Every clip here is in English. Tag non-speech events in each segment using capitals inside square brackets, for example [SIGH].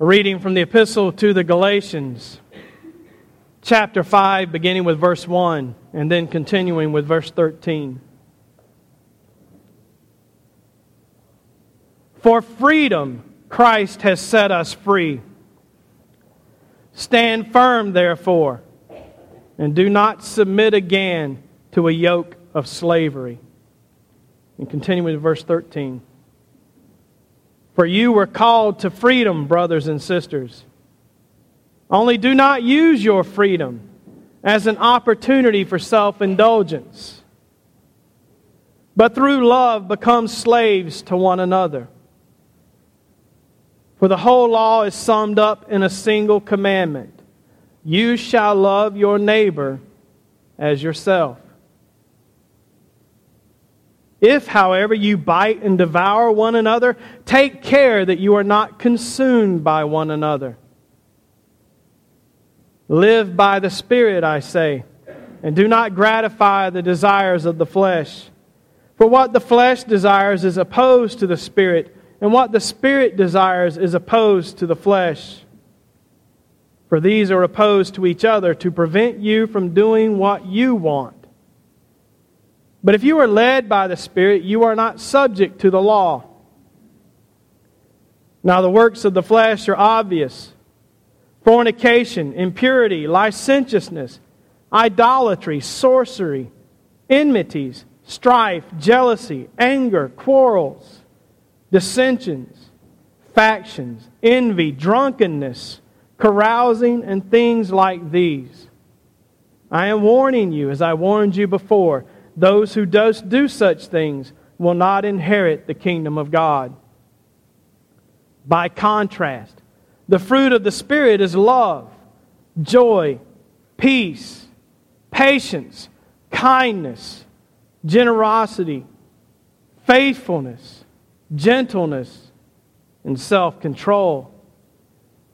A reading from the Epistle to the Galatians, chapter 5, beginning with verse 1 and then continuing with verse 13. For freedom, Christ has set us free. Stand firm, therefore, and do not submit again to a yoke of slavery. And continuing with verse 13. For you were called to freedom, brothers and sisters. Only do not use your freedom as an opportunity for self indulgence, but through love become slaves to one another. For the whole law is summed up in a single commandment You shall love your neighbor as yourself. If, however, you bite and devour one another, take care that you are not consumed by one another. Live by the Spirit, I say, and do not gratify the desires of the flesh. For what the flesh desires is opposed to the Spirit, and what the Spirit desires is opposed to the flesh. For these are opposed to each other to prevent you from doing what you want. But if you are led by the Spirit, you are not subject to the law. Now, the works of the flesh are obvious fornication, impurity, licentiousness, idolatry, sorcery, enmities, strife, jealousy, anger, quarrels, dissensions, factions, envy, drunkenness, carousing, and things like these. I am warning you, as I warned you before those who does do such things will not inherit the kingdom of God. By contrast, the fruit of the Spirit is love, joy, peace, patience, kindness, generosity, faithfulness, gentleness, and self control.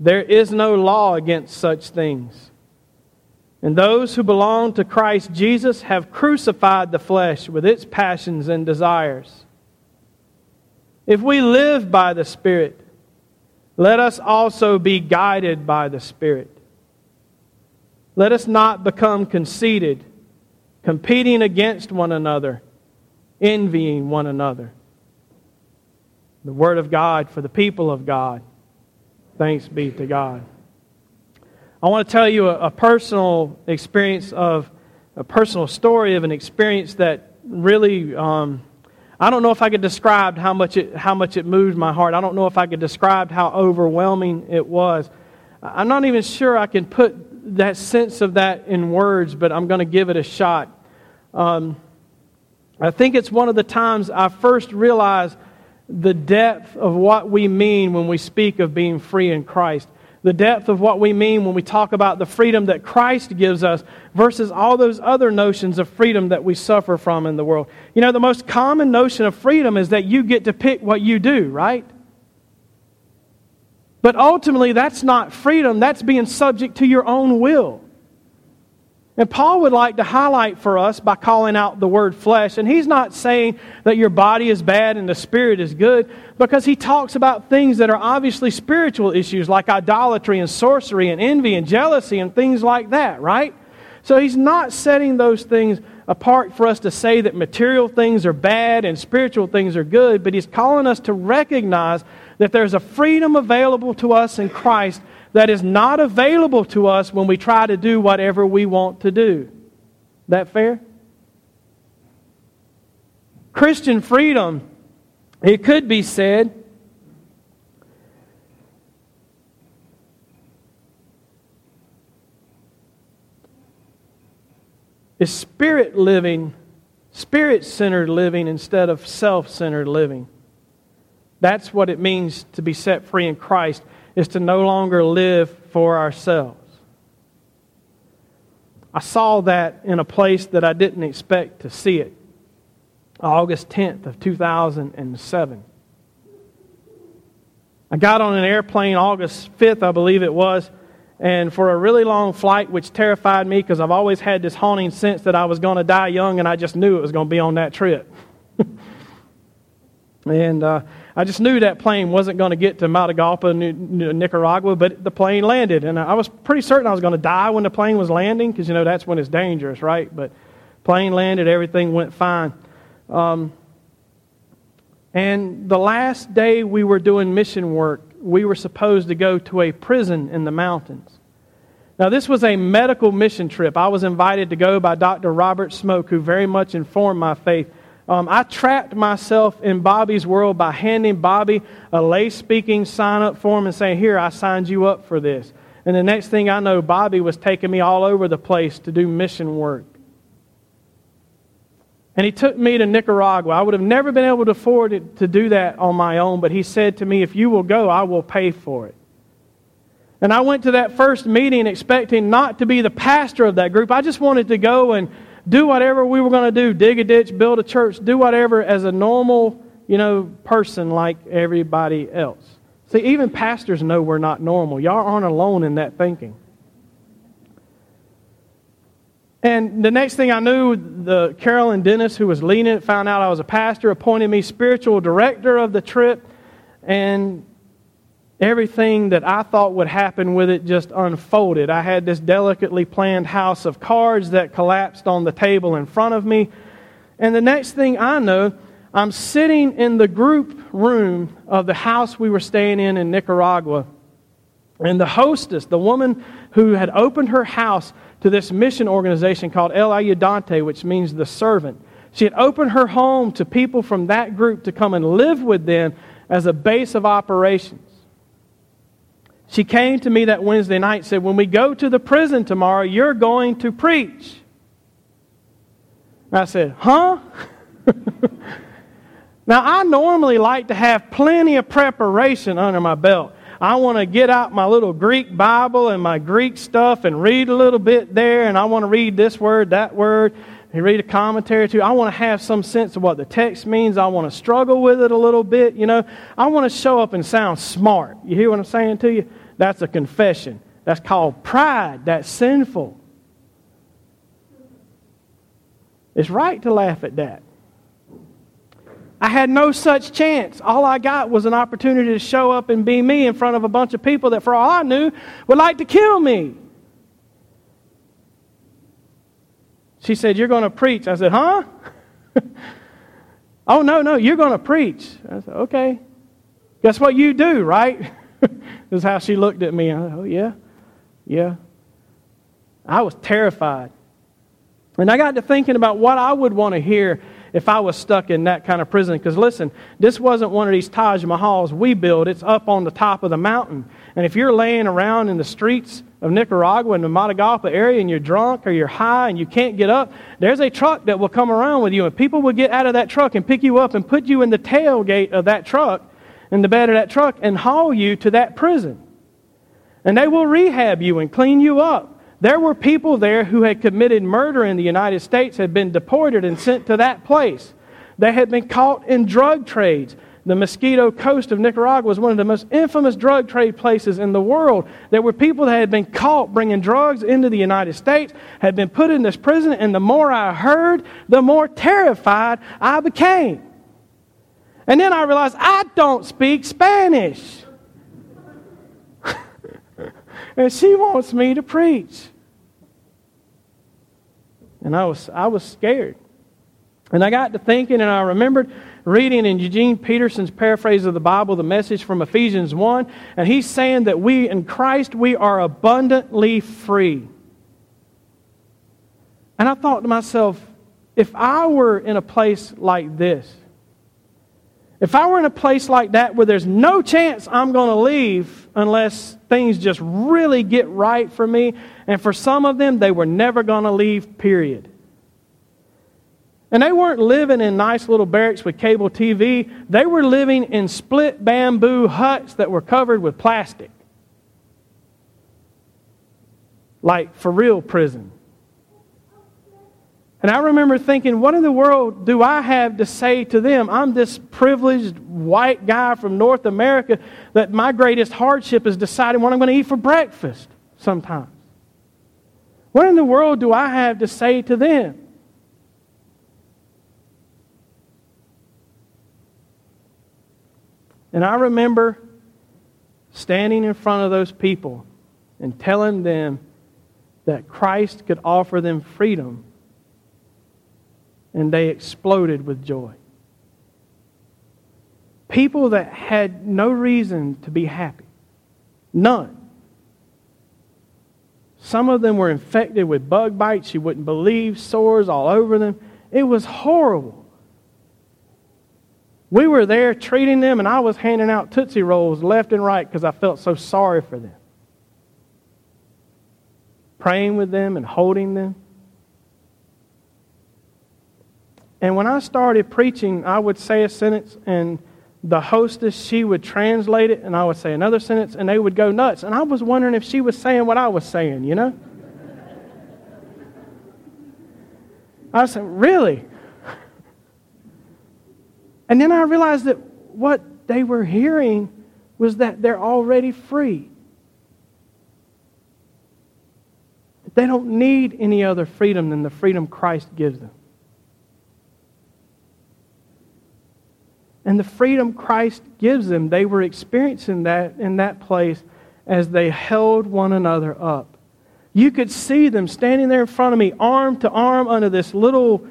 There is no law against such things. And those who belong to Christ Jesus have crucified the flesh with its passions and desires. If we live by the Spirit, let us also be guided by the Spirit. Let us not become conceited, competing against one another, envying one another. The Word of God for the people of God. Thanks be to God. I want to tell you a, a personal experience of a personal story of an experience that really um, I don't know if I could describe how much it how much it moved my heart. I don't know if I could describe how overwhelming it was. I'm not even sure I can put that sense of that in words, but I'm going to give it a shot. Um, I think it's one of the times I first realized the depth of what we mean when we speak of being free in Christ the depth of what we mean when we talk about the freedom that Christ gives us versus all those other notions of freedom that we suffer from in the world. You know, the most common notion of freedom is that you get to pick what you do, right? But ultimately, that's not freedom, that's being subject to your own will. And Paul would like to highlight for us by calling out the word flesh. And he's not saying that your body is bad and the spirit is good, because he talks about things that are obviously spiritual issues like idolatry and sorcery and envy and jealousy and things like that, right? So he's not setting those things apart for us to say that material things are bad and spiritual things are good, but he's calling us to recognize that there's a freedom available to us in Christ that is not available to us when we try to do whatever we want to do. That fair? Christian freedom, it could be said, is spirit living, spirit centered living instead of self centered living. That's what it means to be set free in Christ is to no longer live for ourselves. I saw that in a place that I didn't expect to see it. August 10th of 2007. I got on an airplane August 5th, I believe it was, and for a really long flight, which terrified me because I've always had this haunting sense that I was going to die young, and I just knew it was going to be on that trip. [LAUGHS] And uh, I just knew that plane wasn't going to get to Matagalpa, Nicaragua, but the plane landed. And I was pretty certain I was going to die when the plane was landing because, you know, that's when it's dangerous, right? But plane landed, everything went fine. Um, and the last day we were doing mission work, we were supposed to go to a prison in the mountains. Now, this was a medical mission trip. I was invited to go by Dr. Robert Smoke, who very much informed my faith. Um, I trapped myself in Bobby's world by handing Bobby a lay speaking sign up form and saying, Here, I signed you up for this. And the next thing I know, Bobby was taking me all over the place to do mission work. And he took me to Nicaragua. I would have never been able to afford it, to do that on my own, but he said to me, If you will go, I will pay for it. And I went to that first meeting expecting not to be the pastor of that group. I just wanted to go and do whatever we were going to do dig a ditch, build a church, do whatever as a normal, you know, person like everybody else. See, even pastors know we're not normal. Y'all aren't alone in that thinking. And the next thing I knew, the Carolyn Dennis, who was leading it, found out I was a pastor, appointed me spiritual director of the trip, and everything that I thought would happen with it just unfolded. I had this delicately planned house of cards that collapsed on the table in front of me. And the next thing I know, I'm sitting in the group room of the house we were staying in in Nicaragua. And the hostess, the woman who had opened her house, to this mission organization called El Ayudante, which means the servant. She had opened her home to people from that group to come and live with them as a base of operations. She came to me that Wednesday night and said, When we go to the prison tomorrow, you're going to preach. And I said, Huh? [LAUGHS] now, I normally like to have plenty of preparation under my belt. I want to get out my little Greek Bible and my Greek stuff and read a little bit there, and I want to read this word, that word, and read a commentary too. I want to have some sense of what the text means. I want to struggle with it a little bit, you know. I want to show up and sound smart. You hear what I'm saying to you? That's a confession. That's called pride. That's sinful. It's right to laugh at that. I had no such chance. All I got was an opportunity to show up and be me in front of a bunch of people that, for all I knew, would like to kill me. She said, You're going to preach. I said, Huh? [LAUGHS] oh, no, no, you're going to preach. I said, Okay. Guess what you do, right? [LAUGHS] [LAUGHS] this is how she looked at me. Said, Oh, yeah, yeah. I was terrified. And I got to thinking about what I would want to hear if I was stuck in that kind of prison. Because listen, this wasn't one of these Taj Mahals we build, it's up on the top of the mountain. And if you're laying around in the streets of Nicaragua in the Matagalpa area and you're drunk or you're high and you can't get up, there's a truck that will come around with you. And people will get out of that truck and pick you up and put you in the tailgate of that truck, in the bed of that truck, and haul you to that prison. And they will rehab you and clean you up. There were people there who had committed murder in the United States, had been deported and sent to that place. They had been caught in drug trades. The Mosquito Coast of Nicaragua was one of the most infamous drug trade places in the world. There were people that had been caught bringing drugs into the United States, had been put in this prison, and the more I heard, the more terrified I became. And then I realized I don't speak Spanish. [LAUGHS] and she wants me to preach. And I was, I was scared. And I got to thinking, and I remembered reading in Eugene Peterson's paraphrase of the Bible, the message from Ephesians 1, and he's saying that we, in Christ, we are abundantly free. And I thought to myself, if I were in a place like this, if I were in a place like that where there's no chance I'm going to leave unless things just really get right for me, and for some of them, they were never going to leave, period. And they weren't living in nice little barracks with cable TV. They were living in split bamboo huts that were covered with plastic. Like for real prison. And I remember thinking, what in the world do I have to say to them? I'm this privileged white guy from North America that my greatest hardship is deciding what I'm going to eat for breakfast sometimes. What in the world do I have to say to them? And I remember standing in front of those people and telling them that Christ could offer them freedom, and they exploded with joy. People that had no reason to be happy. None. Some of them were infected with bug bites you wouldn't believe, sores all over them. It was horrible. We were there treating them, and I was handing out Tootsie Rolls left and right because I felt so sorry for them. Praying with them and holding them. And when I started preaching, I would say a sentence, and the hostess, she would translate it, and I would say another sentence, and they would go nuts. And I was wondering if she was saying what I was saying, you know? I said, Really? And then I realized that what they were hearing was that they're already free. They don't need any other freedom than the freedom Christ gives them. And the freedom Christ gives them, they were experiencing that in that place as they held one another up. You could see them standing there in front of me, arm to arm, under this little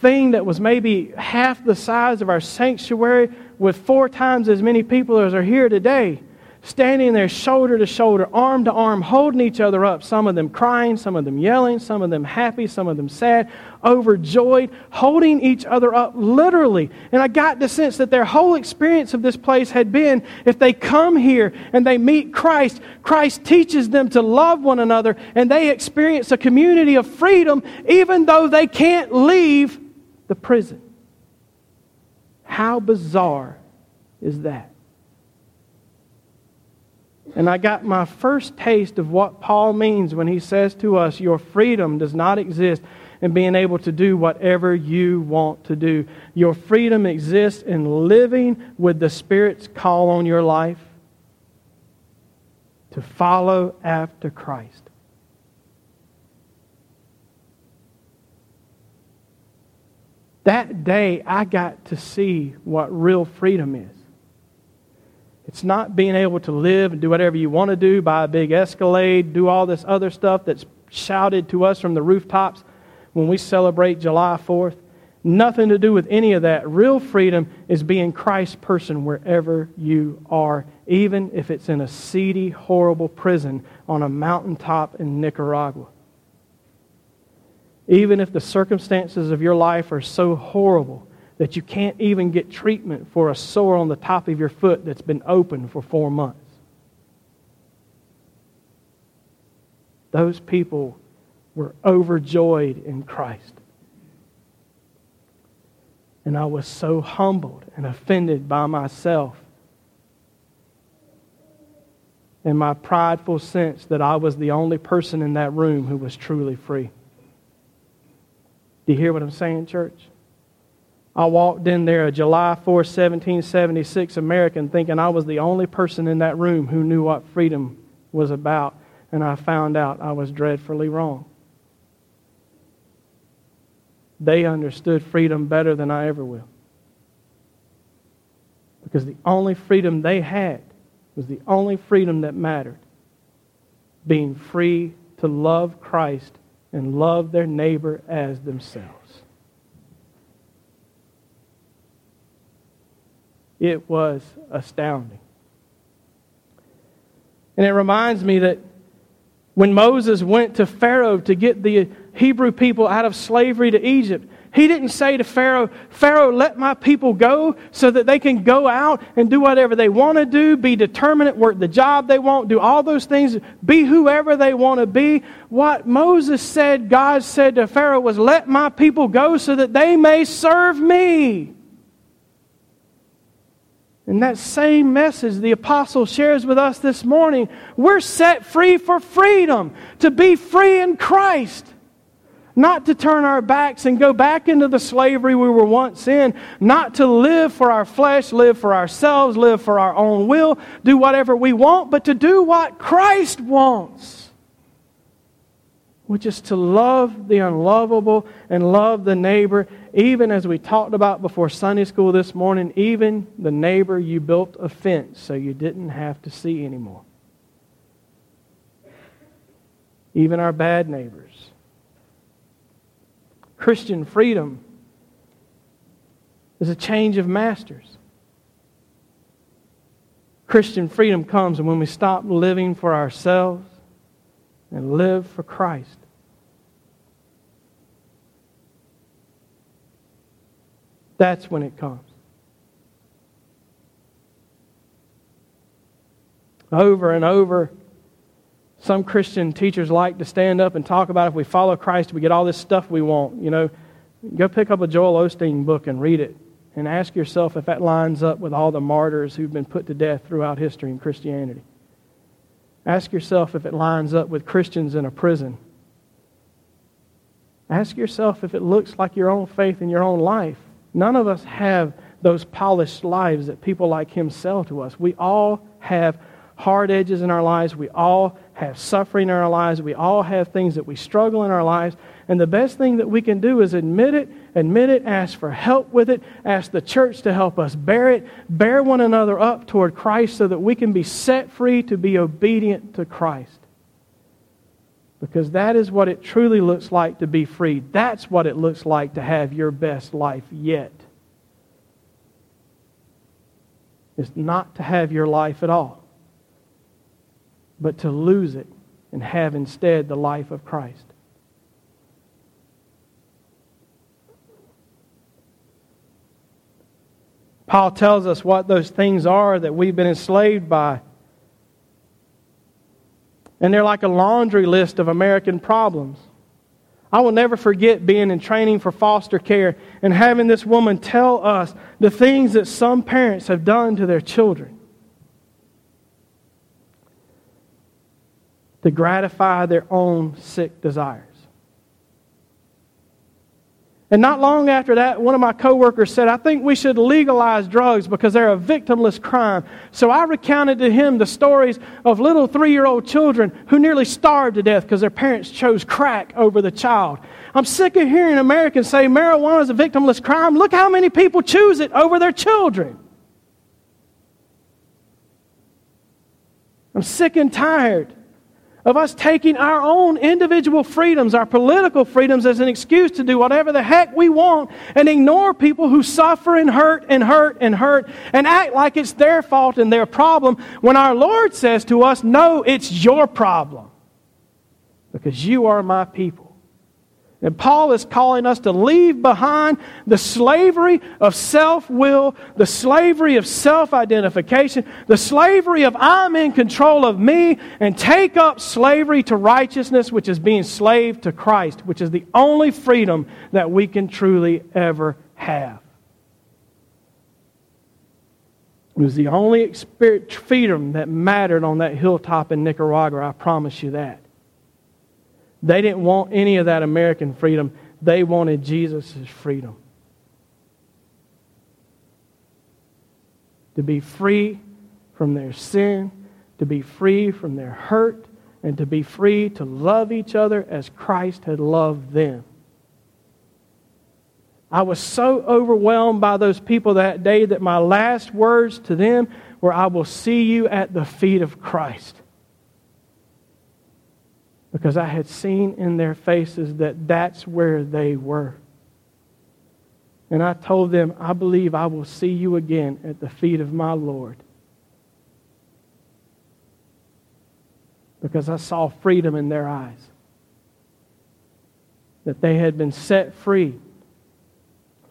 thing that was maybe half the size of our sanctuary with four times as many people as are here today standing there shoulder to shoulder, arm to arm, holding each other up, some of them crying, some of them yelling, some of them happy, some of them sad, overjoyed, holding each other up literally. And I got the sense that their whole experience of this place had been if they come here and they meet Christ, Christ teaches them to love one another and they experience a community of freedom even though they can't leave the prison. How bizarre is that? And I got my first taste of what Paul means when he says to us, Your freedom does not exist in being able to do whatever you want to do. Your freedom exists in living with the Spirit's call on your life to follow after Christ. That day, I got to see what real freedom is. It's not being able to live and do whatever you want to do, buy a big Escalade, do all this other stuff that's shouted to us from the rooftops when we celebrate July 4th. Nothing to do with any of that. Real freedom is being Christ's person wherever you are, even if it's in a seedy, horrible prison on a mountaintop in Nicaragua. Even if the circumstances of your life are so horrible that you can't even get treatment for a sore on the top of your foot that's been open for four months. Those people were overjoyed in Christ. And I was so humbled and offended by myself and my prideful sense that I was the only person in that room who was truly free. Do you hear what I'm saying, church? I walked in there, a July 4, 1776 American, thinking I was the only person in that room who knew what freedom was about, and I found out I was dreadfully wrong. They understood freedom better than I ever will. Because the only freedom they had was the only freedom that mattered being free to love Christ and love their neighbor as themselves. It was astounding. And it reminds me that when Moses went to Pharaoh to get the Hebrew people out of slavery to Egypt, he didn't say to Pharaoh, Pharaoh, let my people go so that they can go out and do whatever they want to do, be determinate, work the job they want, do all those things, be whoever they want to be. What Moses said, God said to Pharaoh, was, Let my people go so that they may serve me. And that same message the apostle shares with us this morning. We're set free for freedom, to be free in Christ. Not to turn our backs and go back into the slavery we were once in. Not to live for our flesh, live for ourselves, live for our own will, do whatever we want, but to do what Christ wants. Which is to love the unlovable and love the neighbor, even as we talked about before Sunday school this morning, even the neighbor you built a fence so you didn't have to see anymore. Even our bad neighbors. Christian freedom is a change of masters. Christian freedom comes when we stop living for ourselves and live for Christ. That's when it comes. Over and over, some Christian teachers like to stand up and talk about if we follow Christ, we get all this stuff we want. You know, go pick up a Joel Osteen book and read it and ask yourself if that lines up with all the martyrs who've been put to death throughout history in Christianity. Ask yourself if it lines up with Christians in a prison. Ask yourself if it looks like your own faith in your own life. None of us have those polished lives that people like him sell to us. We all have hard edges in our lives. We all have suffering in our lives. We all have things that we struggle in our lives. And the best thing that we can do is admit it, admit it, ask for help with it, ask the church to help us bear it, bear one another up toward Christ so that we can be set free to be obedient to Christ. Because that is what it truly looks like to be free. That's what it looks like to have your best life yet. It's not to have your life at all, but to lose it and have instead the life of Christ. Paul tells us what those things are that we've been enslaved by. And they're like a laundry list of American problems. I will never forget being in training for foster care and having this woman tell us the things that some parents have done to their children to gratify their own sick desires. And not long after that, one of my coworkers said, I think we should legalize drugs because they're a victimless crime. So I recounted to him the stories of little three year old children who nearly starved to death because their parents chose crack over the child. I'm sick of hearing Americans say marijuana is a victimless crime. Look how many people choose it over their children. I'm sick and tired of us taking our own individual freedoms, our political freedoms, as an excuse to do whatever the heck we want and ignore people who suffer and hurt and hurt and hurt and act like it's their fault and their problem when our Lord says to us, No, it's your problem because you are my people. And Paul is calling us to leave behind the slavery of self will, the slavery of self identification, the slavery of I'm in control of me, and take up slavery to righteousness, which is being slave to Christ, which is the only freedom that we can truly ever have. It was the only freedom that mattered on that hilltop in Nicaragua, I promise you that. They didn't want any of that American freedom. They wanted Jesus' freedom. To be free from their sin, to be free from their hurt, and to be free to love each other as Christ had loved them. I was so overwhelmed by those people that day that my last words to them were, I will see you at the feet of Christ because I had seen in their faces that that's where they were. And I told them, I believe I will see you again at the feet of my Lord. Because I saw freedom in their eyes. That they had been set free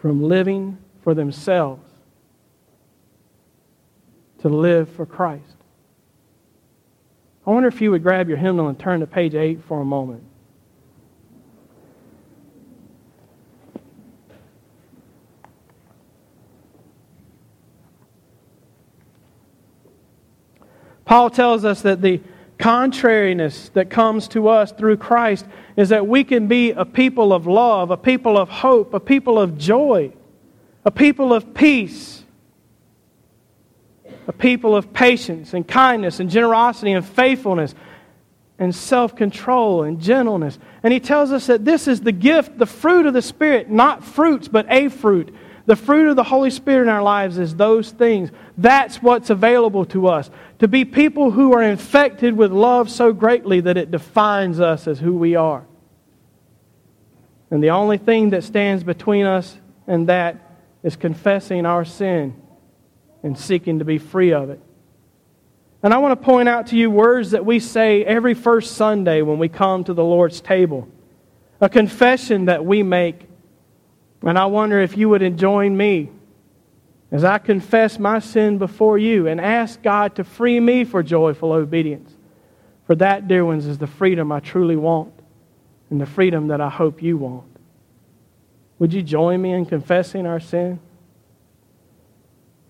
from living for themselves to live for Christ. I wonder if you would grab your hymnal and turn to page 8 for a moment. Paul tells us that the contrariness that comes to us through Christ is that we can be a people of love, a people of hope, a people of joy, a people of peace a people of patience and kindness and generosity and faithfulness. and self control and gentleness. And he tells us that this is the gift, the fruit of the Spirit, not fruits, but a fruit. The fruit of the Holy Spirit in our lives is those things. That's what's available to us. To be people who are infected with love so greatly that it defines us as who we are. And the only thing that stands between us and that is confessing our sin and seeking to be free of it. And I want to point out to you words that we say every first Sunday when we come to the Lord's table. A confession that we make. And I wonder if you would join me as I confess my sin before you and ask God to free me for joyful obedience. For that, dear ones, is the freedom I truly want and the freedom that I hope you want. Would you join me in confessing our sin?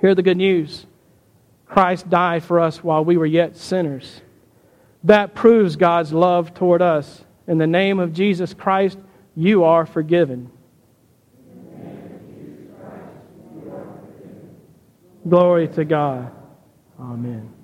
Hear the good news. Christ died for us while we were yet sinners. That proves God's love toward us. In the name of Jesus Christ, you are forgiven. Glory to God. Amen.